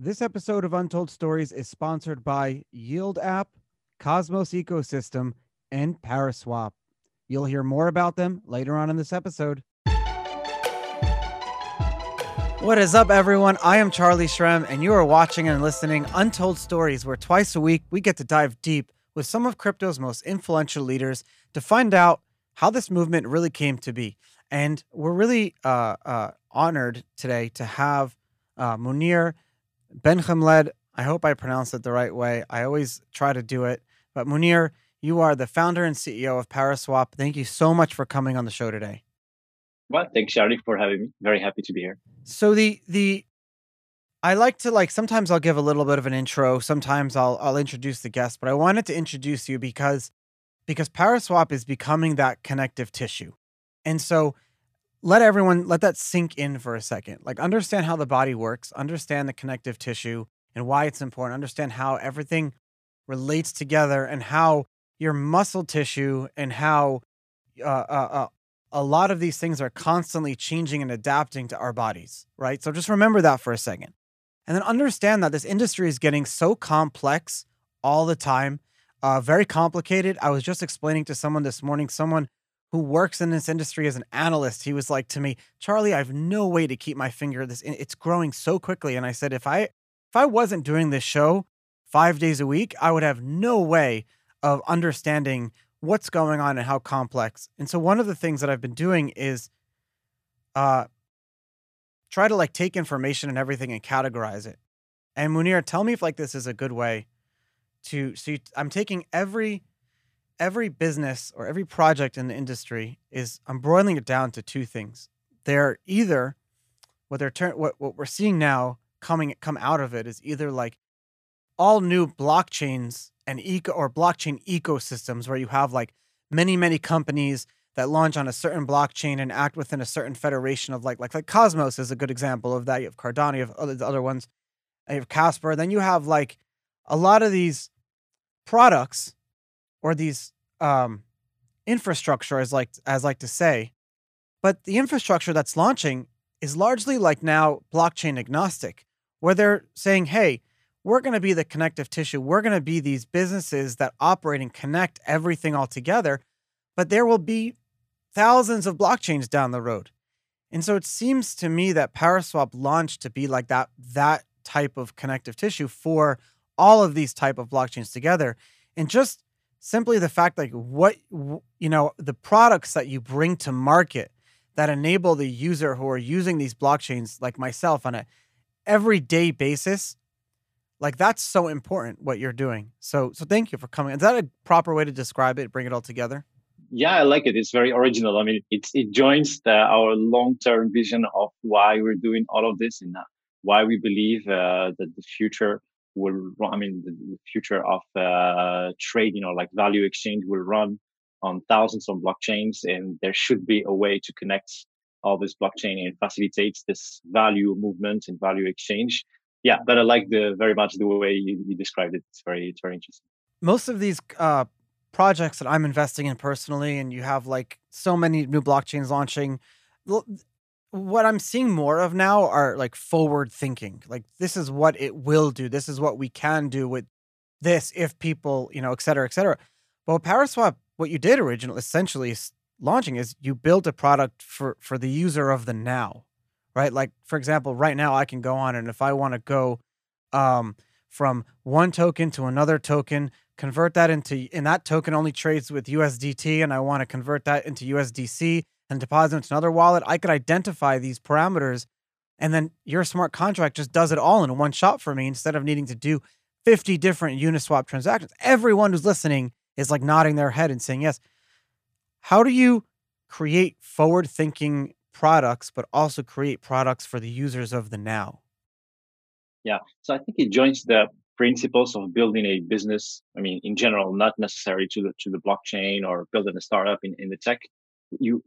This episode of Untold Stories is sponsored by Yield App, Cosmos Ecosystem, and Paraswap. You'll hear more about them later on in this episode. What is up, everyone? I am Charlie Shrem, and you are watching and listening Untold Stories, where twice a week we get to dive deep with some of crypto's most influential leaders to find out how this movement really came to be. And we're really uh, uh, honored today to have uh, Munir Benchemled. I hope I pronounced it the right way. I always try to do it. But Munir, you are the founder and CEO of Paraswap. Thank you so much for coming on the show today. Well, thanks, Charlie, for having me. Very happy to be here. So the the I like to like sometimes I'll give a little bit of an intro, sometimes I'll I'll introduce the guest, but I wanted to introduce you because because Paraswap is becoming that connective tissue. And so let everyone let that sink in for a second. Like understand how the body works, understand the connective tissue and why it's important, understand how everything relates together and how your muscle tissue and how uh, uh, uh, a lot of these things are constantly changing and adapting to our bodies, right? So just remember that for a second. And then understand that this industry is getting so complex all the time, uh, very complicated. I was just explaining to someone this morning, someone who works in this industry as an analyst, he was like to me, Charlie, I have no way to keep my finger this it's growing so quickly. And I said, if I if I wasn't doing this show five days a week, I would have no way of understanding what's going on and how complex. And so one of the things that I've been doing is uh try to like take information and everything and categorize it. And Munir, tell me if like this is a good way to so I'm taking every every business or every project in the industry is I'm broiling it down to two things. They're either what they're turn what what we're seeing now coming come out of it is either like all new blockchains and eco or blockchain ecosystems where you have like many many companies that launch on a certain blockchain and act within a certain federation of like like like Cosmos is a good example of that. You have Cardano, you have other the other ones, you have Casper. Then you have like a lot of these products or these um, infrastructure, as like as like to say, but the infrastructure that's launching is largely like now blockchain agnostic, where they're saying, "Hey, we're going to be the connective tissue. We're going to be these businesses that operate and connect everything all together." But there will be thousands of blockchains down the road. And so it seems to me that Paraswap launched to be like that that type of connective tissue for all of these type of blockchains together. And just simply the fact like what you know the products that you bring to market that enable the user who are using these blockchains like myself on a everyday basis like that's so important what you're doing. So so thank you for coming. Is that a proper way to describe it bring it all together? Yeah i like it. It's very original. I mean it's it joins the, our long-term vision of why we're doing all of this and why we believe uh, that the future will run, I mean, the, the future of uh, trade, you know, like value exchange will run on thousands of blockchains and there should be a way to connect all this blockchain and facilitates this value movement and value exchange. Yeah, but I like the very much the way you, you described it. It's very, it's very interesting. Most of these uh, projects that I'm investing in personally, and you have like so many new blockchains launching, what I'm seeing more of now are like forward thinking. Like this is what it will do. This is what we can do with this if people, you know, et cetera, et cetera. But with Paraswap, what you did originally, essentially, is launching is you built a product for for the user of the now, right? Like for example, right now I can go on and if I want to go um, from one token to another token, convert that into, and that token only trades with USDT, and I want to convert that into USDC and deposit into another wallet, I could identify these parameters. And then your smart contract just does it all in one shot for me instead of needing to do 50 different Uniswap transactions. Everyone who's listening is like nodding their head and saying yes. How do you create forward thinking products, but also create products for the users of the now? Yeah. So I think it joins the principles of building a business. I mean, in general, not necessary to the to the blockchain or building a startup in, in the tech. You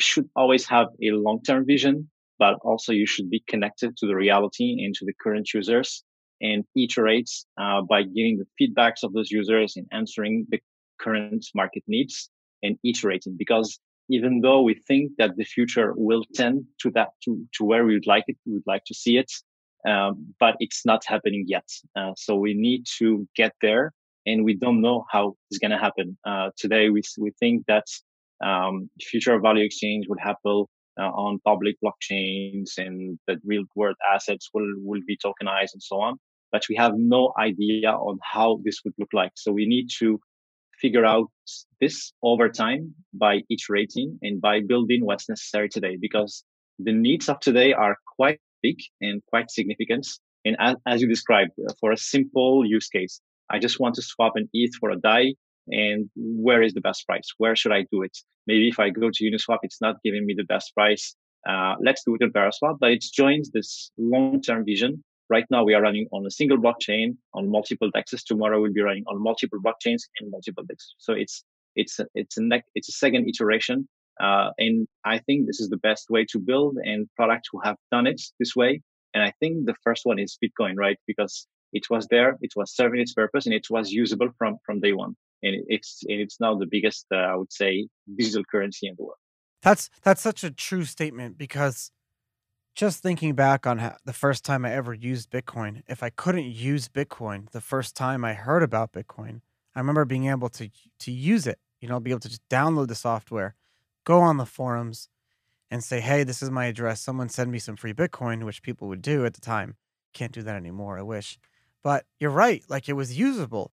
should always have a long-term vision, but also you should be connected to the reality and to the current users and iterate uh, by giving the feedbacks of those users and answering the current market needs and iterating because even though we think that the future will tend to that to, to where we would like it we would like to see it um, but it's not happening yet. Uh, so we need to get there, and we don't know how it's going to happen. Uh, today, we we think that um, future value exchange will happen uh, on public blockchains, and that real world assets will will be tokenized and so on. But we have no idea on how this would look like. So we need to figure out this over time by iterating and by building what's necessary today because the needs of today are quite big and quite significant. And as, as you described, uh, for a simple use case, I just want to swap an ETH for a DAI. And where is the best price? Where should I do it? Maybe if I go to Uniswap, it's not giving me the best price. Uh, let's do it on Paraswap, but it joins this long-term vision. Right now, we are running on a single blockchain on multiple dexes. Tomorrow, we'll be running on multiple blockchains and multiple dexes. So it's it's a, it's a it's a second iteration uh, and I think this is the best way to build and products who have done it this way. And I think the first one is Bitcoin, right? Because it was there, it was serving its purpose, and it was usable from from day one. And it's and it's now the biggest, uh, I would say, digital currency in the world. That's that's such a true statement because just thinking back on how, the first time I ever used Bitcoin, if I couldn't use Bitcoin the first time I heard about Bitcoin, I remember being able to to use it. You know, be able to just download the software go on the forums and say, hey, this is my address. Someone send me some free Bitcoin, which people would do at the time. Can't do that anymore. I wish. But you're right. Like it was usable.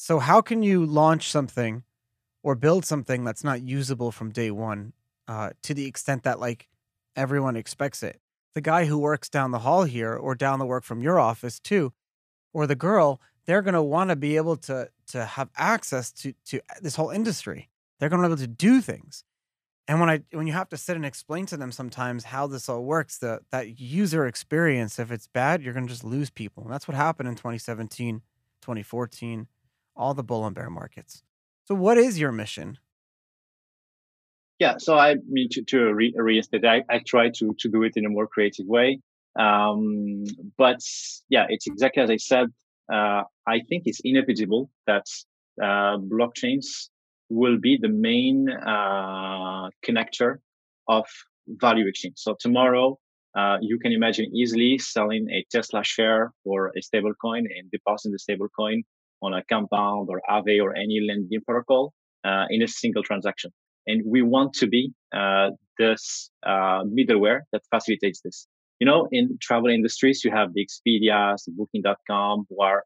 So, how can you launch something or build something that's not usable from day one uh, to the extent that, like, everyone expects it? The guy who works down the hall here or down the work from your office, too, or the girl, they're going to want to be able to to have access to to this whole industry. They're going to be able to do things and when i when you have to sit and explain to them sometimes how this all works the that user experience if it's bad you're going to just lose people and that's what happened in 2017 2014 all the bull and bear markets. So what is your mission? Yeah so i mean to, to re- reinstate I, I try to to do it in a more creative way. Um, but yeah it's exactly as i said uh, i think it's inevitable that uh, blockchains will be the main uh, connector of value exchange. So tomorrow, uh, you can imagine easily selling a Tesla share for a stablecoin and depositing the stablecoin on a Compound or Aave or any lending protocol uh, in a single transaction. And we want to be uh, this uh, middleware that facilitates this. You know, in travel industries, you have the Expedias, the Booking.com, who are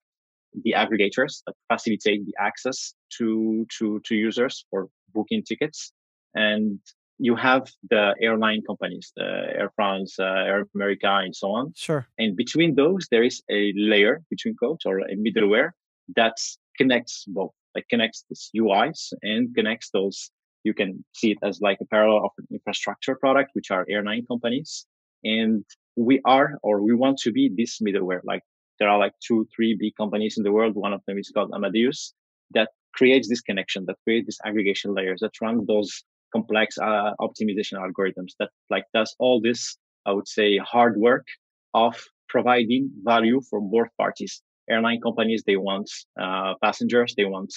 the aggregators that facilitate the access to to to users for booking tickets and you have the airline companies the air france uh, air america and so on sure and between those there is a layer between quotes or a middleware that connects both like connects these uis and connects those you can see it as like a parallel of an infrastructure product which are airline companies and we are or we want to be this middleware like there are like two, three big companies in the world. One of them is called Amadeus that creates this connection, that creates these aggregation layers, that runs those complex uh, optimization algorithms, that like does all this, I would say, hard work of providing value for both parties. Airline companies, they want uh, passengers, they want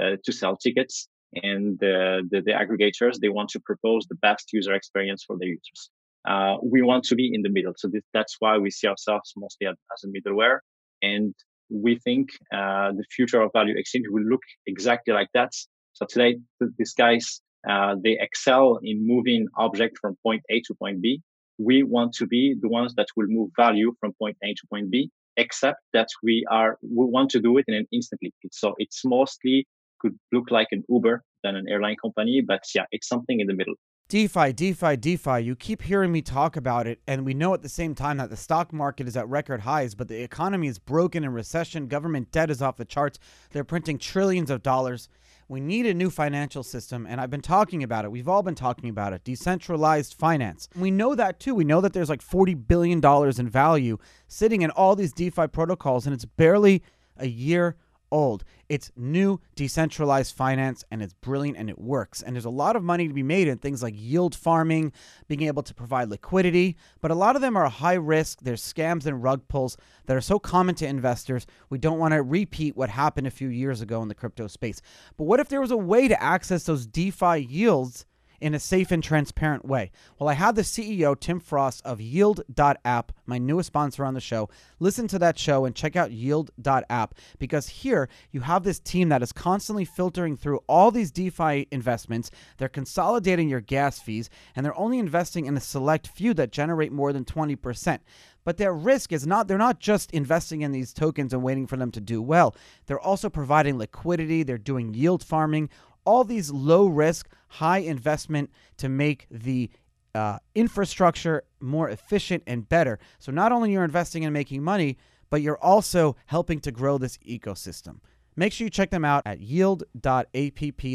uh, to sell tickets, and the, the, aggregators, they want to propose the best user experience for their users uh, we want to be in the middle. So that's why we see ourselves mostly as, as a middleware. And we think uh, the future of value exchange will look exactly like that. So today, these guys, uh, they excel in moving object from point A to point B. We want to be the ones that will move value from point A to point B, except that we are, we want to do it in an instantly. So it's mostly could look like an Uber than an airline company, but yeah, it's something in the middle. DeFi, DeFi, DeFi. You keep hearing me talk about it, and we know at the same time that the stock market is at record highs, but the economy is broken in recession. Government debt is off the charts. They're printing trillions of dollars. We need a new financial system, and I've been talking about it. We've all been talking about it decentralized finance. We know that too. We know that there's like $40 billion in value sitting in all these DeFi protocols, and it's barely a year old. It's new decentralized finance and it's brilliant and it works. And there's a lot of money to be made in things like yield farming, being able to provide liquidity, but a lot of them are high risk. There's scams and rug pulls that are so common to investors. We don't want to repeat what happened a few years ago in the crypto space. But what if there was a way to access those DeFi yields in a safe and transparent way. Well, I had the CEO, Tim Frost of Yield.app, my newest sponsor on the show. Listen to that show and check out Yield.app because here you have this team that is constantly filtering through all these DeFi investments. They're consolidating your gas fees and they're only investing in a select few that generate more than 20%. But their risk is not, they're not just investing in these tokens and waiting for them to do well. They're also providing liquidity, they're doing yield farming, all these low risk, high investment to make the uh, infrastructure more efficient and better. So not only you're investing in making money, but you're also helping to grow this ecosystem. Make sure you check them out at yield.app.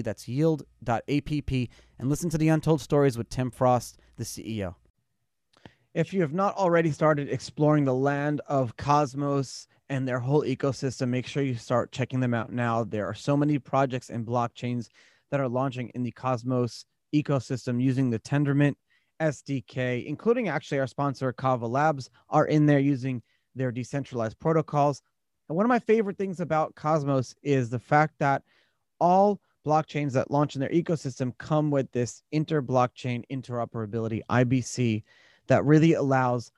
That's yield.app. And listen to the Untold Stories with Tim Frost, the CEO. If you have not already started exploring the land of Cosmos and their whole ecosystem, make sure you start checking them out now. There are so many projects and blockchains that are launching in the Cosmos ecosystem using the Tendermint SDK, including actually our sponsor Kava Labs, are in there using their decentralized protocols. And one of my favorite things about Cosmos is the fact that all blockchains that launch in their ecosystem come with this inter blockchain interoperability, IBC, that really allows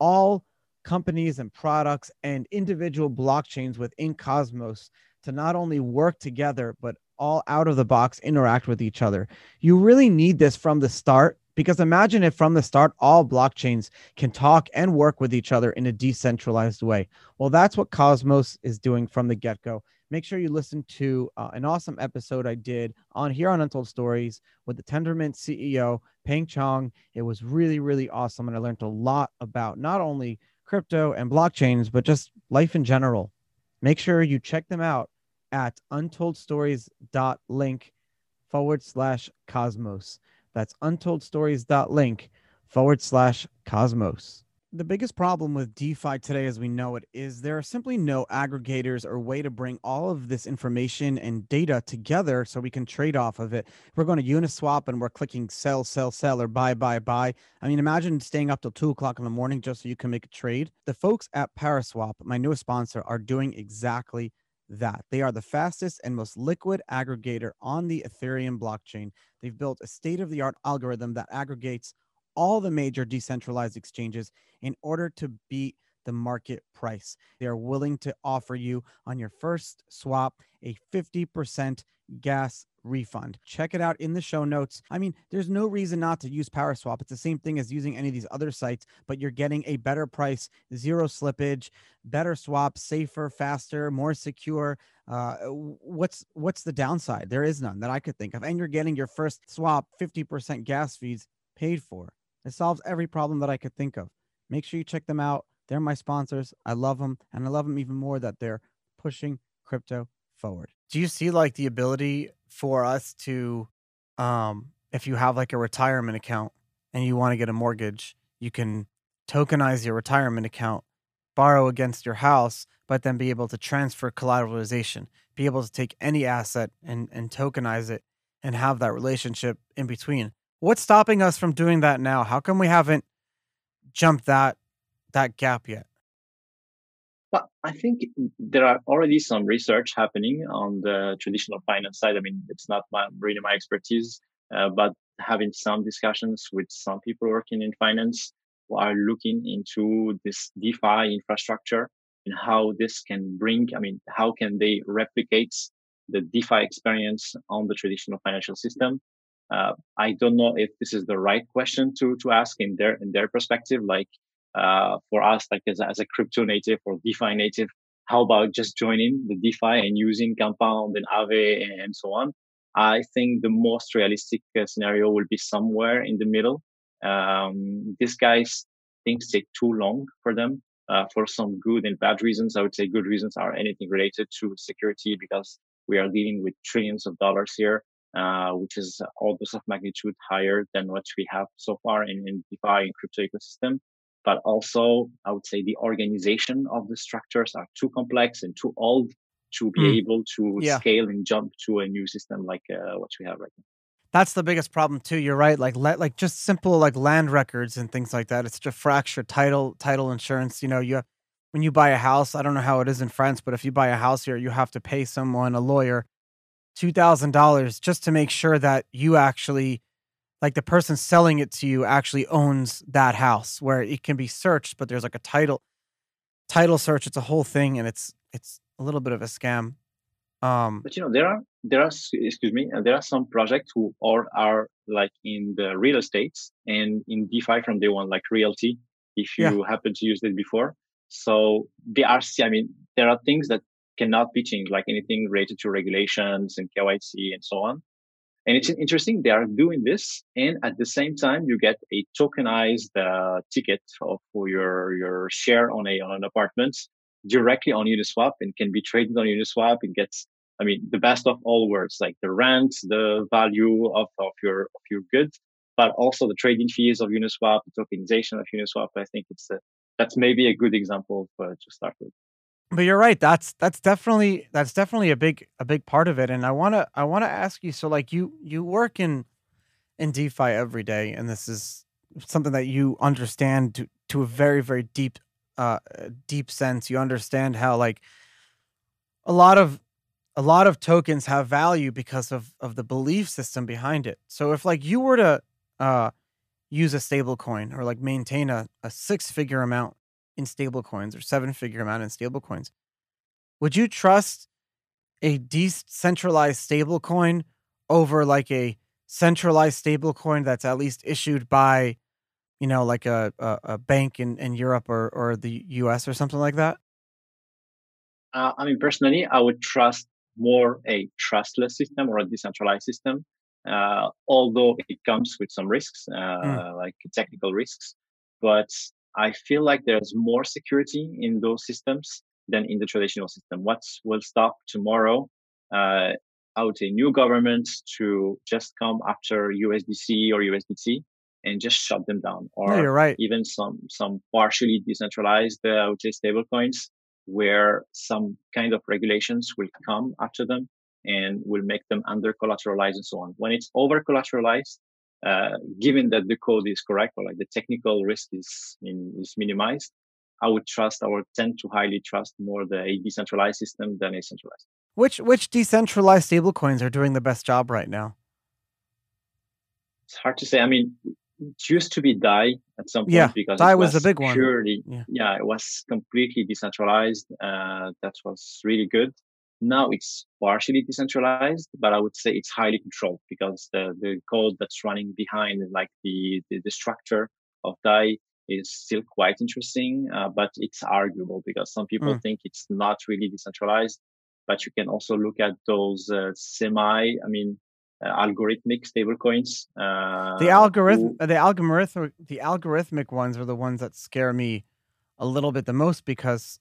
all companies and products and individual blockchains within Cosmos to not only work together, but all out of the box interact with each other. You really need this from the start because imagine if from the start, all blockchains can talk and work with each other in a decentralized way. Well, that's what Cosmos is doing from the get go. Make sure you listen to uh, an awesome episode I did on here on Untold Stories with the Tendermint CEO, Peng Zhong. It was really, really awesome. And I learned a lot about not only crypto and blockchains, but just life in general. Make sure you check them out at untoldstories.link forward slash cosmos. That's untoldstories.link forward slash cosmos the biggest problem with DeFi today, as we know it, is there are simply no aggregators or way to bring all of this information and data together so we can trade off of it. We're going to Uniswap and we're clicking sell, sell, sell, or buy, buy, buy. I mean, imagine staying up till two o'clock in the morning just so you can make a trade. The folks at Paraswap, my newest sponsor, are doing exactly that. They are the fastest and most liquid aggregator on the Ethereum blockchain. They've built a state of the art algorithm that aggregates all the major decentralized exchanges in order to beat the market price. They are willing to offer you on your first swap a 50% gas refund. Check it out in the show notes. I mean, there's no reason not to use ParaSwap. It's the same thing as using any of these other sites, but you're getting a better price, zero slippage, better swap, safer, faster, more secure. Uh, what's what's the downside? There is none that I could think of. And you're getting your first swap 50% gas fees paid for. It solves every problem that I could think of. Make sure you check them out. They're my sponsors. I love them. And I love them even more that they're pushing crypto forward. Do you see like the ability for us to, um, if you have like a retirement account and you want to get a mortgage, you can tokenize your retirement account, borrow against your house, but then be able to transfer collateralization, be able to take any asset and, and tokenize it and have that relationship in between. What's stopping us from doing that now? How come we haven't jumped that that gap yet? Well, I think there are already some research happening on the traditional finance side. I mean, it's not my, really my expertise, uh, but having some discussions with some people working in finance who are looking into this DeFi infrastructure and how this can bring, I mean, how can they replicate the DeFi experience on the traditional financial system uh, I don't know if this is the right question to to ask in their in their perspective. Like uh, for us, like as, as a crypto native or DeFi native, how about just joining the DeFi and using Compound and Aave and so on? I think the most realistic uh, scenario will be somewhere in the middle. Um, these guys things take too long for them uh, for some good and bad reasons. I would say good reasons are anything related to security because we are dealing with trillions of dollars here uh, which is orders of magnitude higher than what we have so far in, in DeFi and crypto ecosystem. But also, I would say the organization of the structures are too complex and too old to be mm. able to yeah. scale and jump to a new system like uh, what we have right now. That's the biggest problem too. You're right. Like let like just simple like land records and things like that. It's just fracture title title insurance. You know, you when you buy a house, I don't know how it is in France, but if you buy a house here, you have to pay someone a lawyer $2,000 just to make sure that you actually like the person selling it to you actually owns that house where it can be searched, but there's like a title title search. It's a whole thing, and it's it's a little bit of a scam. Um, but you know there are there are excuse me there are some projects who are are like in the real estates and in DeFi from day one, like RealT. If you yeah. happen to use it before, so they are. I mean, there are things that cannot be changed, like anything related to regulations and KYC and so on. And it's interesting they are doing this, and at the same time you get a tokenized uh, ticket for your your share on a on an apartment directly on Uniswap and can be traded on Uniswap. It gets, I mean, the best of all worlds, like the rent, the value of, of your of your goods, but also the trading fees of Uniswap, the tokenization of Uniswap. I think it's a, that's maybe a good example for, to start with but you're right that's that's definitely that's definitely a big a big part of it and i want to i want to ask you so like you you work in in defi every day and this is something that you understand to to a very very deep uh deep sense. You understand how like a lot of a lot of tokens have value because of of the belief system behind it. So if like you were to uh use a stable coin or like maintain a, a six figure amount in stablecoins or seven figure amount in stablecoins, would you trust a decentralized stablecoin over like a centralized stablecoin that's at least issued by, you know, like a, a, a, bank in, in Europe or, or the US or something like that? Uh, I mean, personally, I would trust more a trustless system or a decentralized system, uh, although it comes with some risks, uh, mm. like technical risks. But I feel like there's more security in those systems than in the traditional system. What will stop tomorrow? Uh, I would say new governments to just come after USDC or USDT and just shut them down, or no, you're right. even some some partially decentralized, uh, I would say, stablecoins where some kind of regulations will come after them and will make them under collateralized and so on. When it's over collateralized, uh, given that the code is correct or like the technical risk is in, is minimized, I would trust or tend to highly trust more the a decentralized system than a centralized. Which which decentralized stablecoins are doing the best job right now? It's hard to say. I mean, it used to be DAI at some point yeah, because DAI was, was the big one. Purely, yeah. yeah, it was completely decentralized. Uh, that was really good. Now it's partially decentralized, but I would say it's highly controlled because the, the code that's running behind, like the, the, the structure of DAI is still quite interesting, uh, but it's arguable because some people mm. think it's not really decentralized. But you can also look at those uh, semi, I mean, uh, algorithmic stablecoins. Uh, the algorithm, who, the algorithm, the algorithmic ones are the ones that scare me a little bit the most because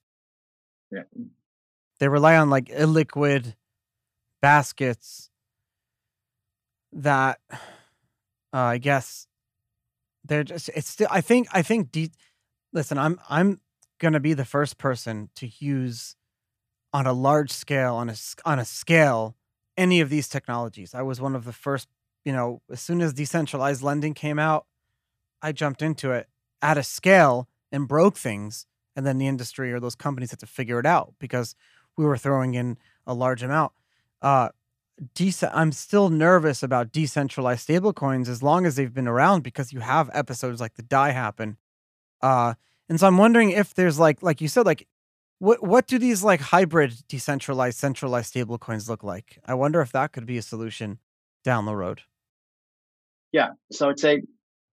yeah. They rely on like illiquid baskets that uh, I guess they're just it's still I think I think de- listen I'm I'm going to be the first person to use on a large scale on a on a scale any of these technologies. I was one of the first, you know, as soon as decentralized lending came out, I jumped into it at a scale and broke things and then the industry or those companies had to figure it out because we were throwing in a large amount. Uh, dec- I'm still nervous about decentralized stablecoins as long as they've been around because you have episodes like the DAI happen. Uh, and so I'm wondering if there's like, like you said, like what what do these like hybrid decentralized centralized stablecoins look like? I wonder if that could be a solution down the road. Yeah, so I'd say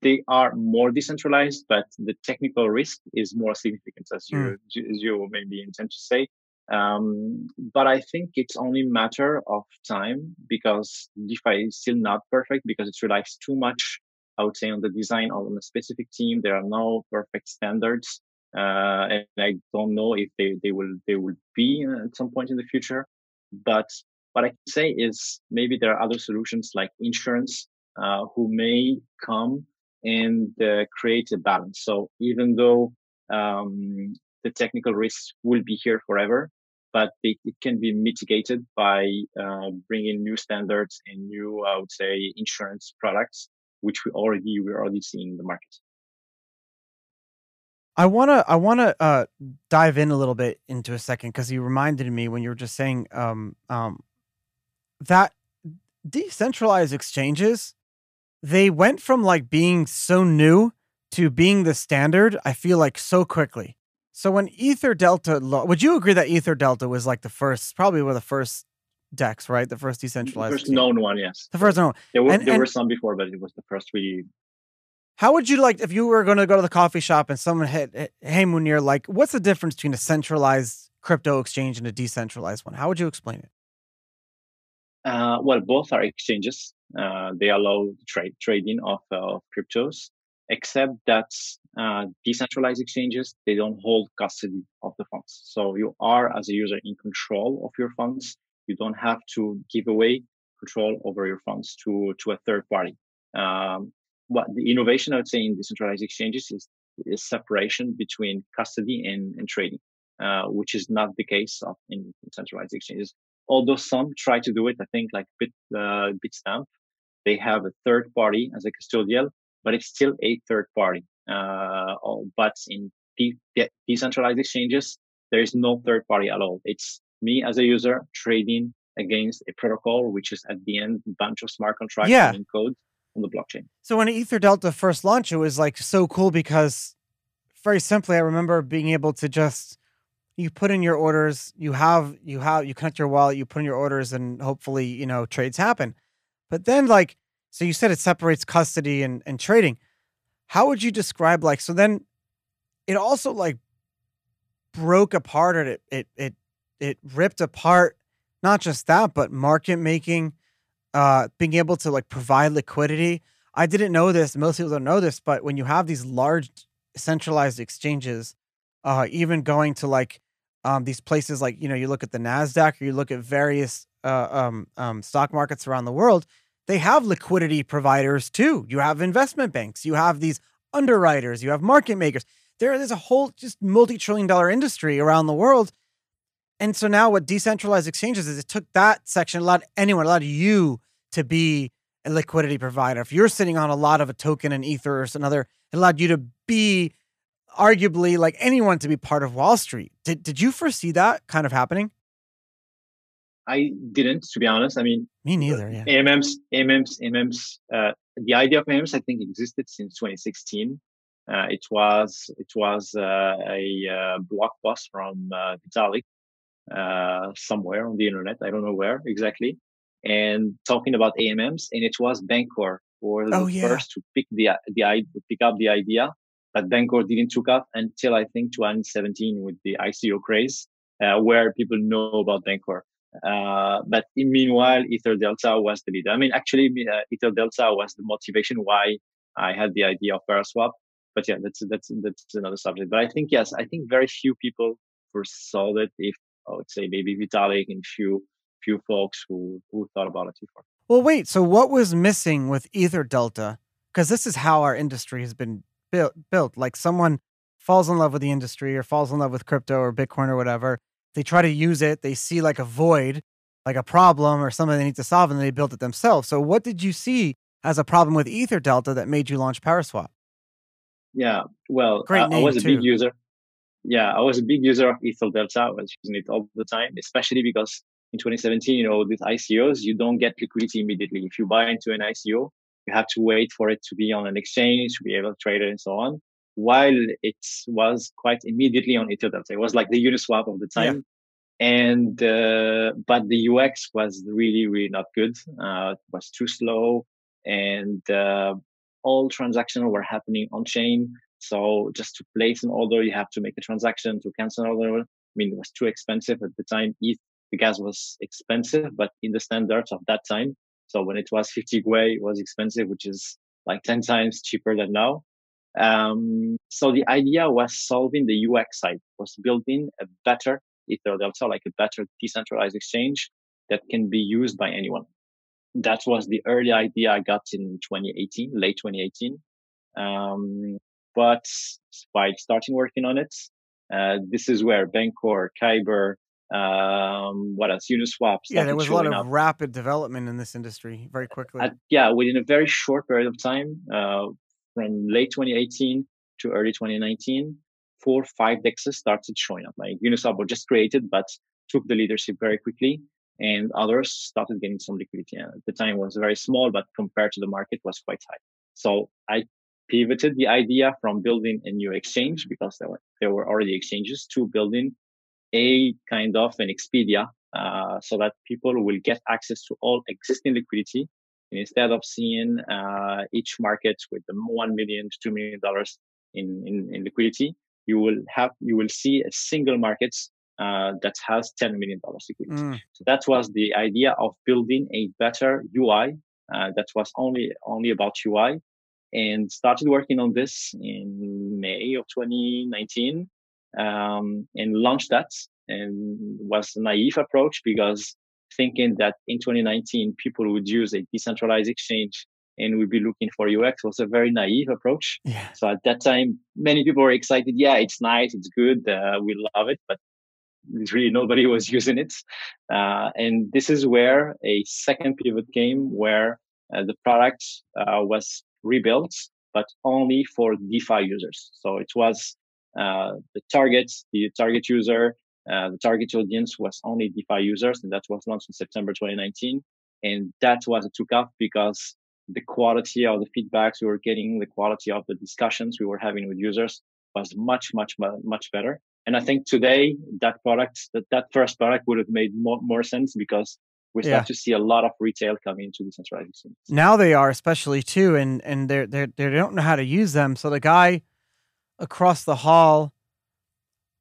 they are more decentralized, but the technical risk is more significant, as you mm. as you maybe intend to say. Um, but I think it's only matter of time because DeFi is still not perfect because it relies too much, I would say, on the design on a specific team. There are no perfect standards. Uh, and I don't know if they, they will, they will be at some point in the future. But what I can say is maybe there are other solutions like insurance, uh, who may come and uh, create a balance. So even though um, the technical risks will be here forever, but it, it can be mitigated by uh, bringing new standards and new, I would say, insurance products, which we already we're already seeing in the market. I wanna I wanna uh, dive in a little bit into a second because you reminded me when you were just saying um, um, that decentralized exchanges they went from like being so new to being the standard, I feel like so quickly. So when Ether Delta, would you agree that Ether Delta was like the first, probably one of the first DEX, right? The first decentralized. The first known one, yes. The first known. There were, and, there and were some before, but it was the first really. How would you like if you were going to go to the coffee shop and someone hit, hey Munir, like, what's the difference between a centralized crypto exchange and a decentralized one? How would you explain it? Uh, well, both are exchanges. Uh, they allow trade trading of, uh, cryptos, except that uh, decentralized exchanges they don't hold custody of the funds. So you are, as a user, in control of your funds. You don't have to give away control over your funds to to a third party. Um, what the innovation I would say in decentralized exchanges is, is separation between custody and, and trading, uh, which is not the case of in centralized exchanges although some try to do it, I think like Bit, uh, Bitstamp, they have a third party as a custodial, but it's still a third party. Uh, but in de- de- decentralized exchanges, there is no third party at all. It's me as a user trading against a protocol, which is at the end a bunch of smart contracts yeah. and code on the blockchain. So when Ether Delta first launched, it was like so cool because very simply, I remember being able to just you put in your orders, you have you have you connect your wallet, you put in your orders, and hopefully you know trades happen. But then like so you said it separates custody and, and trading. How would you describe like so then it also like broke apart or it it it it ripped apart not just that, but market making, uh, being able to like provide liquidity. I didn't know this, most people don't know this, but when you have these large centralized exchanges, uh, even going to like um, these places like you know you look at the Nasdaq or you look at various uh, um, um, stock markets around the world, they have liquidity providers too. You have investment banks, you have these underwriters, you have market makers. There is a whole just multi-trillion dollar industry around the world. And so now what decentralized exchanges is it took that section, allowed anyone, allowed you to be a liquidity provider. If you're sitting on a lot of a token and ether or another, it allowed you to be arguably like anyone to be part of Wall Street. Did did you foresee that kind of happening? I didn't, to be honest. I mean, me neither. Yeah. AMMs, AMMs, AMMs. Uh, the idea of AMMs, I think, existed since 2016. Uh, it was it was uh, a uh, blog post from uh, Vitalik uh, somewhere on the internet. I don't know where exactly, and talking about AMMs, and it was Bancor the oh, yeah. first to pick the the pick up the idea but Bancor didn't took off until I think 2017 with the ICO craze, uh, where people know about Bancor. Uh, but in meanwhile, Ether Delta was the leader. I mean, actually, uh, Ether Delta was the motivation why I had the idea of Paraswap. But yeah, that's that's that's another subject. But I think yes, I think very few people foresaw it. If I would say maybe Vitalik and few few folks who who thought about it before. Well, wait. So what was missing with Ether Delta? Because this is how our industry has been built built like someone falls in love with the industry or falls in love with crypto or bitcoin or whatever they try to use it they see like a void like a problem or something they need to solve and they built it themselves. So what did you see as a problem with ether delta that made you launch paraswap? Yeah well Great uh, i was a too. big user. Yeah i was a big user of ether delta. I was using it all the time especially because in 2017 you know with icos you don't get liquidity immediately. If you buy into an ico you have to wait for it to be on an exchange to be able to trade it and so on. While it was quite immediately on Ethereum, it was like the Uniswap of the time. Yeah. And, uh, but the UX was really, really not good. Uh, it was too slow and, uh, all transactions were happening on chain. So just to place an order, you have to make a transaction to cancel an order. I mean, it was too expensive at the time. ETH, the gas was expensive, but in the standards of that time, so when it was 50 Gwei, it was expensive, which is like 10 times cheaper than now. Um, so the idea was solving the UX side, was building a better Ether Delta, like a better decentralized exchange that can be used by anyone. That was the early idea I got in 2018, late 2018. Um, but by starting working on it, uh, this is where Bancor, Kyber, um, what else? Uniswap. Yeah, there was a lot of up. rapid development in this industry very quickly. At, yeah, within a very short period of time, uh, from late 2018 to early 2019, four, five dexes started showing up. Like Uniswap was just created, but took the leadership very quickly. and others started getting some liquidity. And at the time, was very small, but compared to the market, was quite high. So I pivoted the idea from building a new exchange because there were there were already exchanges to building a kind of an Expedia, uh, so that people will get access to all existing liquidity. Instead of seeing uh, each market with the one million to two million dollars in, in, in liquidity, you will have you will see a single market uh, that has ten million dollars liquidity. Mm. So that was the idea of building a better UI uh, that was only only about UI, and started working on this in May of 2019, um, and launched that. And was a naive approach because thinking that in 2019 people would use a decentralized exchange and we'd be looking for UX was a very naive approach. Yeah. So at that time, many people were excited. Yeah, it's nice, it's good, uh, we love it, but really nobody was using it. Uh, and this is where a second pivot came, where uh, the product uh, was rebuilt, but only for DeFi users. So it was uh, the target, the target user, uh, the target audience was only DeFi users, and that was launched in September 2019. And that was a took off because the quality of the feedbacks we were getting, the quality of the discussions we were having with users was much, much, much better. And I think today that product, that, that first product would have made more, more sense because we start yeah. to see a lot of retail coming into decentralized systems. Now they are especially too, and and they're they they don't know how to use them. So the guy across the hall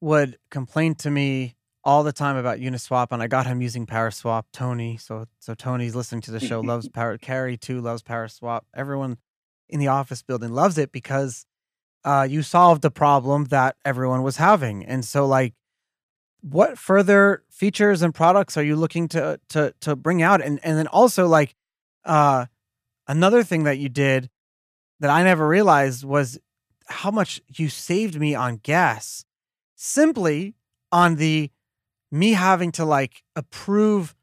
would complain to me all the time about Uniswap, and I got him using Paraswap. Tony, so so Tony's listening to the show, loves Power. Carrie too loves Paraswap. Everyone in the office building loves it because uh, you solved the problem that everyone was having, and so like, what further features and products are you looking to to to bring out? And and then also like, uh, another thing that you did that I never realized was how much you saved me on gas simply on the me having to like approve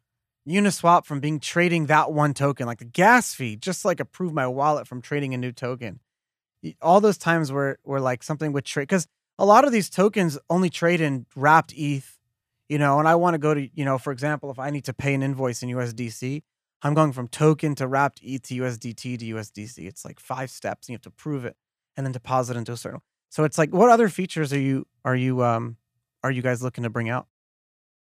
Uniswap from being trading that one token, like the gas fee, just like approve my wallet from trading a new token. All those times where where like something would trade because a lot of these tokens only trade in wrapped ETH, you know, and I want to go to, you know, for example, if I need to pay an invoice in USDC, I'm going from token to wrapped ETH to USDT to USDC. It's like five steps and you have to prove it and then deposit into a certain. So it's like, what other features are you are you um are you guys looking to bring out?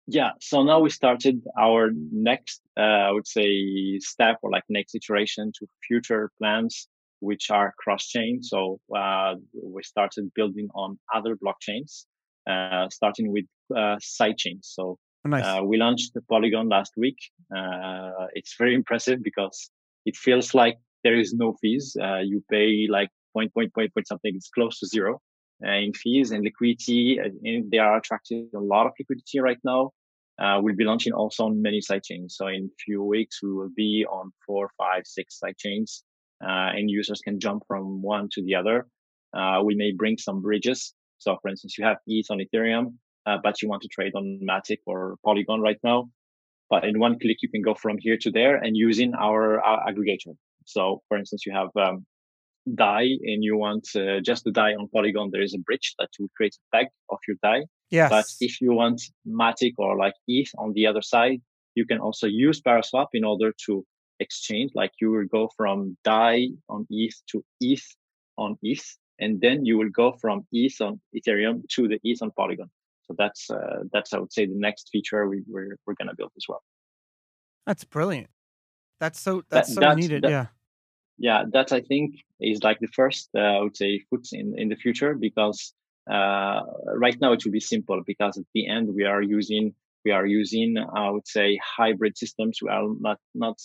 yeah so now we started our next uh, i would say step or like next iteration to future plans which are cross chain so uh, we started building on other blockchains uh, starting with uh, side chains so oh, nice. Uh, we launched the polygon last week uh, it's very impressive because it feels like there is no fees you pay like point point point point something it's close to zero uh, in fees and liquidity. And they are attracting a lot of liquidity right now. Uh, we'll be launching also on many sidechains. So in a few weeks, we will be on four, five, six sidechains, uh, and users can jump from one to the other. Uh, we may bring some bridges. So for instance, you have ETH on Ethereum, uh, but you want to trade on Matic or Polygon right now. But in one click, you can go from here to there and using our, our aggregator. So for instance, you have um, DAI and you want uh, just the DAI on Polygon, there is a bridge that will create a peg of your DAI. Yes. But if you want Matic or like ETH on the other side, you can also use Paraswap in order to exchange. Like you will go from DAI on ETH to ETH on ETH, and then you will go from ETH on Ethereum to the ETH on Polygon. So that's uh, that's I would say the next feature we, we're we're gonna build as well. That's brilliant. That's so that's that, so that's, needed. That, yeah yeah, that I think is like the first, uh, I would say, foot in, in the future because uh, right now it will be simple because at the end we are using we are using I would say hybrid systems. We are not not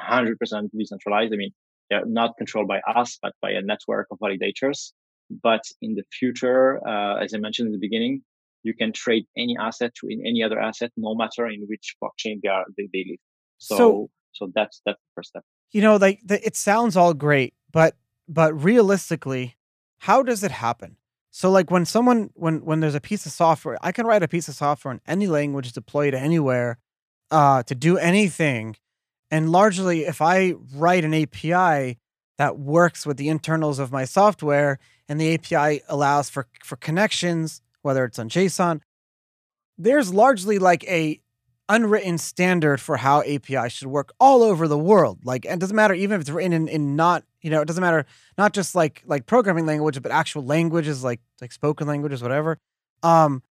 100% decentralized. I mean, they're not controlled by us, but by a network of validators. But in the future, uh, as I mentioned in the beginning, you can trade any asset to in any other asset, no matter in which blockchain they are they, they live. So, so, so that's that's the first step you know, like the, it sounds all great, but but realistically, how does it happen? So like when someone when when there's a piece of software, I can write a piece of software in any language, deploy anywhere, uh, to do anything. And largely, if I write an API that works with the internals of my software, and the API allows for for connections, whether it's on JSON, there's largely like a unwritten standard for how API should work all over the world. Like, and it doesn't matter even if it's written in, in not, you know, it doesn't matter not just like like programming language, but actual languages like like spoken languages, whatever. Um,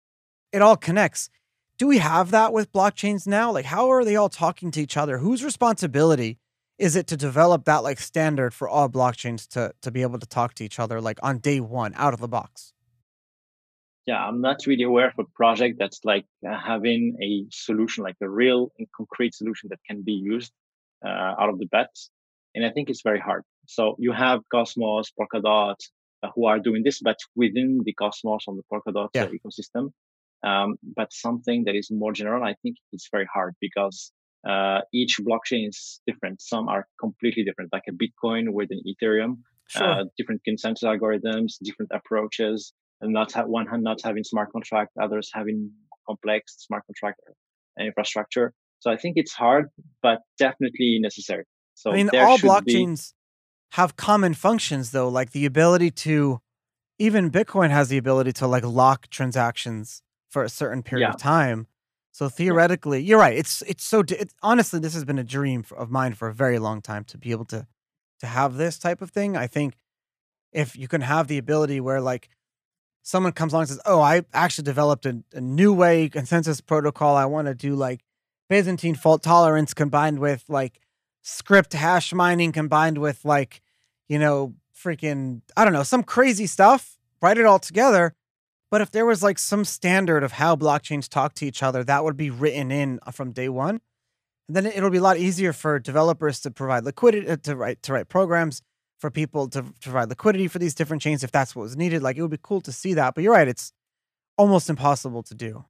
it all connects. Do we have that with blockchains now? Like, how are they all talking to each other? Whose responsibility is it to develop that like standard for all blockchains to to be able to talk to each other like on day one out of the box? Yeah, I'm not really aware of a project that's like uh, having a solution, like a real and concrete solution that can be used uh, out of the bat. And I think it's very hard. So you have Cosmos, Polkadot, uh, who are doing this, but within the Cosmos on the Polkadot uh, yeah. ecosystem. Um, but something that is more general, I think it's very hard because uh, each blockchain is different. Some are completely different, like a Bitcoin with an Ethereum, sure. Uh, different consensus algorithms, different approaches and not have one hand not having smart contract, others having complex smart contract uh, infrastructure. So I think it's hard, but definitely necessary. So I mean, all blockchains be... have common functions, though, like the ability to even Bitcoin has the ability to like lock transactions for a certain period yeah. of time. So theoretically, yeah. you're right. It's it's so it, honestly, this has been a dream of mine for a very long time to be able to to have this type of thing. I think if you can have the ability where like someone comes along and says, "Oh, I actually developed a, a new way consensus protocol. I want to do like Byzantine fault tolerance combined with like script hash mining combined with like, you know, freaking I don't know, some crazy stuff. Write it all together. But if there was like some standard of how blockchains talk to each other, that would be written in uh, from day one. And then it'll be a lot easier for developers to provide liquidity uh, to write to write programs for people to, provide liquidity for these different chains if that's what was needed. Like it would be cool to see that. But you're right, it's almost impossible to do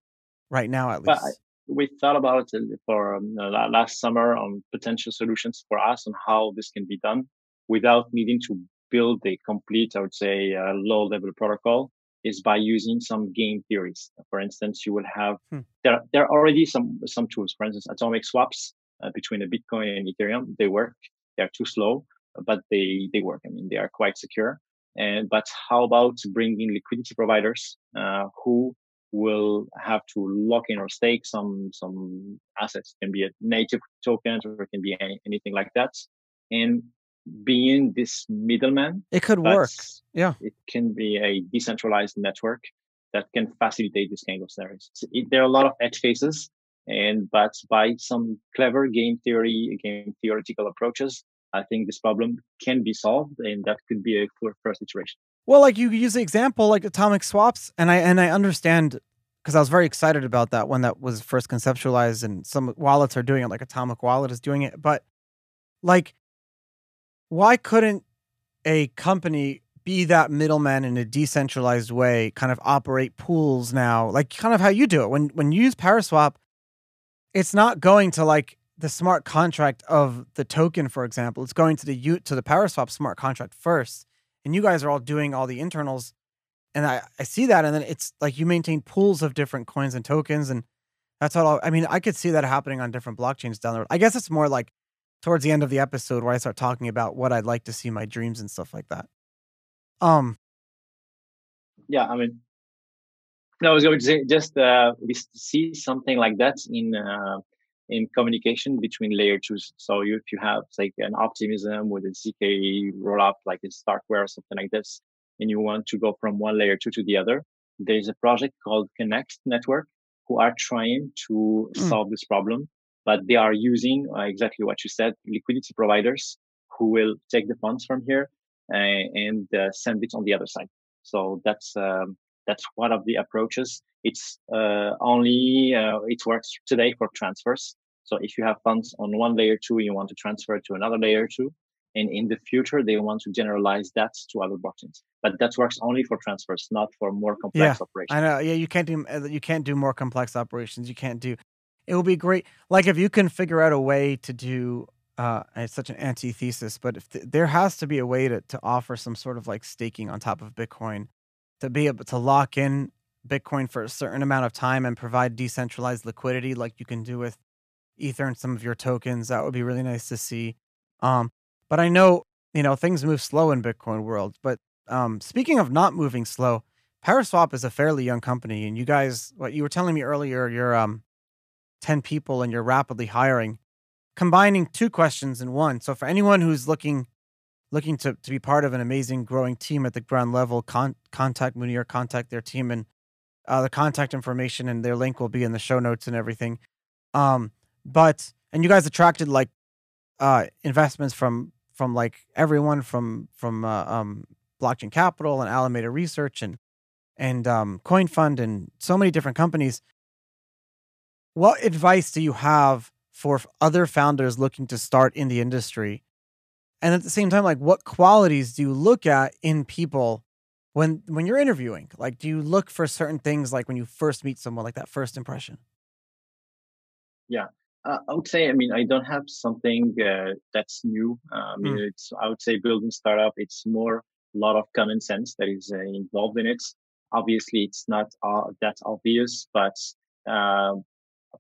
right now, at least. But we thought about it for um, last summer on potential solutions for us on how this can be done without needing to build a complete, I would say, uh, low level protocol is by using some game theories. For instance, you will have hmm. there. There are already some some tools. For instance, atomic swaps uh, between a Bitcoin and Ethereum. They work. They are too slow, but they they work. I mean, they are quite secure. And but how about bringing liquidity providers uh, who will have to lock in or stake some some assets? It can be a native token or it can be any, anything like that. And being this middleman, it could work. Yeah, it can be a decentralized network that can facilitate this kind of scenarios. It, there are a lot of edge cases, and but by some clever game theory, game theoretical approaches, I think this problem can be solved, and that could be a first iteration. Well, like you use the example like atomic swaps, and I and I understand because I was very excited about that when that was first conceptualized, and some wallets are doing it, like Atomic Wallet is doing it. But like, why couldn't a company be that middleman in a decentralized way, kind of operate pools now, like kind of how you do it when when you use Paraswap? It's not going to like the smart contract of the token, for example, it's going to the U to the Paraswap smart contract first, and you guys are all doing all the internals, and I I see that, and then it's like you maintain pools of different coins and tokens, and that's all. I mean, I could see that happening on different blockchains down the road. I guess it's more like towards the end of the episode where I start talking about what I'd like to see my dreams and stuff like that. Um. Yeah, I mean, no, I was going to say just uh, we see something like that in uh, in communication between layer twos. So you, if you have like an optimism with a ZK rollup, like a Starkware or something like this, and you want to go from one layer two to the other, there's a project called Connext Network who are trying to mm. solve this problem, but they are using uh, exactly what you said, liquidity providers who will take the funds from here uh, and uh, send it on the other side. So that's um, that's one of the approaches. It's uh, only uh, it works today for transfers. So if you have funds on one layer two, you want to transfer to another layer two, and in the future they want to generalize that to other blockchains. But that works only for transfers, not for more complex yeah, operations. I know. Yeah, you can't do uh, you can't do more complex operations. You can't do. It would be great. Like if you can figure out a way to do. Uh, it's such an antithesis, but if th- there has to be a way to to offer some sort of like staking on top of Bitcoin, to be able to lock in Bitcoin for a certain amount of time and provide decentralized liquidity like you can do with Ether and some of your tokens. That would be really nice to see. Um, but I know, you know, things move slow in Bitcoin world. But um, speaking of not moving slow, Paraswap is a fairly young company, and you guys, what you were telling me earlier, your um, 10 people and you're rapidly hiring, combining two questions in one. So for anyone who's looking looking to, to be part of an amazing growing team at the ground level, con- contact Mounir, contact their team, and uh, the contact information and their link will be in the show notes and everything. Um, but and you guys attracted like uh, investments from from like everyone from from uh, um, blockchain capital and alameda research and and um, coin fund and so many different companies. What advice do you have for other founders looking to start in the industry? And at the same time like what qualities do you look at in people when when you're interviewing? Like do you look for certain things like when you first meet someone like that first impression? Yeah uh, I would say, I mean, I don't have something uh, that's new. I mean, mm. it's, I would say building startup, it's more a lot of common sense that is uh, involved in it. Obviously, it's not that obvious, but um,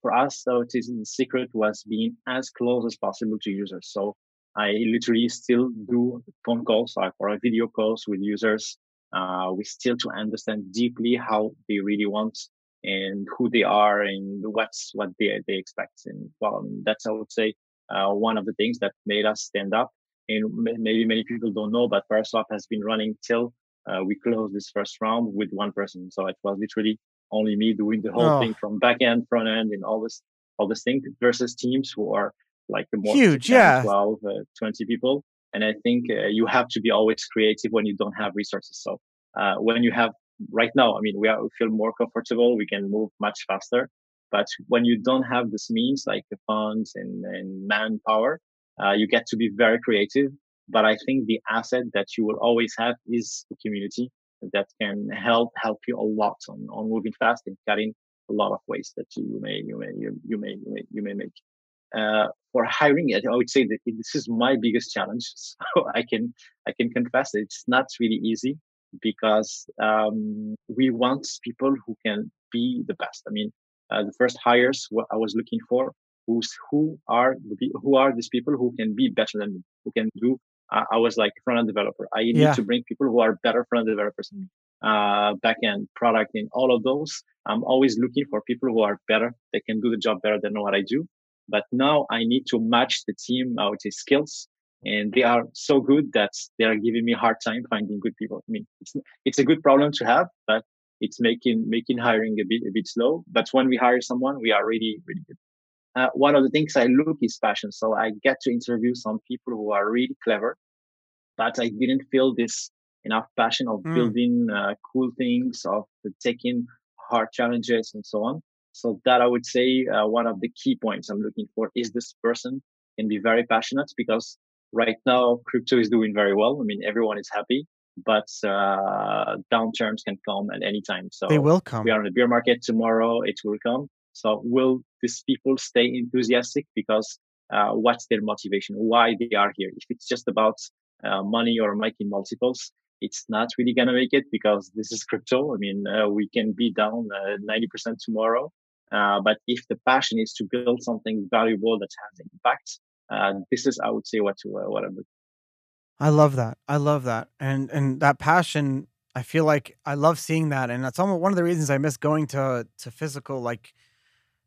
for us, so it is the secret was being as close as possible to users. So I literally still do phone calls or video calls with users. Uh, we still to understand deeply how they really want and who they are and what's what they they expect. And well, that's I would say uh, one of the things that made us stand up. And maybe many people don't know, but Paraswap has been running till uh, we closed this first round with one person. So it was literally only me doing the whole oh. thing from back end, front end, and all this all this thing versus teams who are like the more huge, yeah, 12, uh, 20 people. And I think uh, you have to be always creative when you don't have resources. So uh, when you have right now, I mean, we, are, we feel more comfortable. We can move much faster. But when you don't have this means like the funds and, and manpower, uh, you get to be very creative. But I think the asset that you will always have is the community that can help help you a lot on, on moving fast and cutting a lot of waste that you may you may you, you may you may you may make. Uh, for hiring, it, I would say that this is my biggest challenge. So I can I can confess it's not really easy because um, we want people who can be the best. I mean, uh, the first hires what I was looking for who's who are the, who are these people who can be better than me, who can do. Uh, I was like front end developer. I need yeah. to bring people who are better front end developers than me. Uh, back end, product, and all of those. I'm always looking for people who are better. They can do the job better than what I do. But now I need to match the team, I would say skills and they are so good that they are giving me a hard time finding good people. I mean, it's, it's a good problem to have, but it's making making hiring a bit a bit slow. But when we hire someone, we are really really good. Uh, one of the things I look is passion. So I get to interview some people who are really clever, but I didn't feel this enough passion of mm. building uh, cool things, of taking hard challenges, and so on. So that I would say uh, one of the key points I'm looking for is this person can be very passionate because right now crypto is doing very well. I mean, everyone is happy, but uh, downturns can come at any time. So they will come. We are in the bear market tomorrow. It will come. So will these people stay enthusiastic because uh, what's their motivation? Why they are here? If it's just about uh, money or making multiples, it's not really gonna make it because this is crypto. I mean, uh, we can be down uh, ninety percent tomorrow. Uh, but if the passion is to build something valuable that has impact, uh, this is, I would say, what uh, what I'm. I love that. I love that, and and that passion. I feel like I love seeing that, and that's almost one of the reasons I miss going to to physical like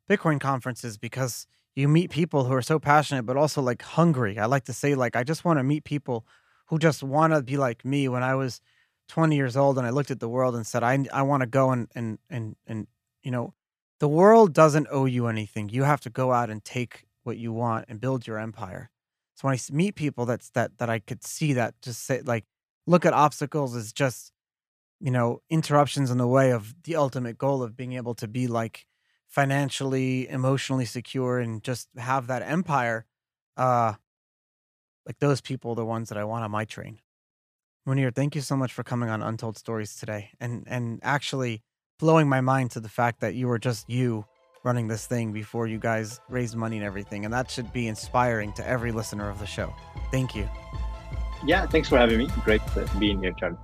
Bitcoin conferences because you meet people who are so passionate, but also like hungry. I like to say like I just want to meet people who just want to be like me when I was 20 years old and I looked at the world and said I I want to go and and and and you know the world doesn't owe you anything. You have to go out and take what you want and build your empire. So when I meet people that's that that I could see that just say like look at obstacles as just you know interruptions in the way of the ultimate goal of being able to be like financially emotionally secure and just have that empire uh like those people are the ones that I want on my train. Mounir, thank you so much for coming on Untold Stories today and and actually blowing my mind to the fact that you were just you running this thing before you guys raised money and everything. And that should be inspiring to every listener of the show. Thank you. Yeah, thanks for having me. Great being here, Charlie.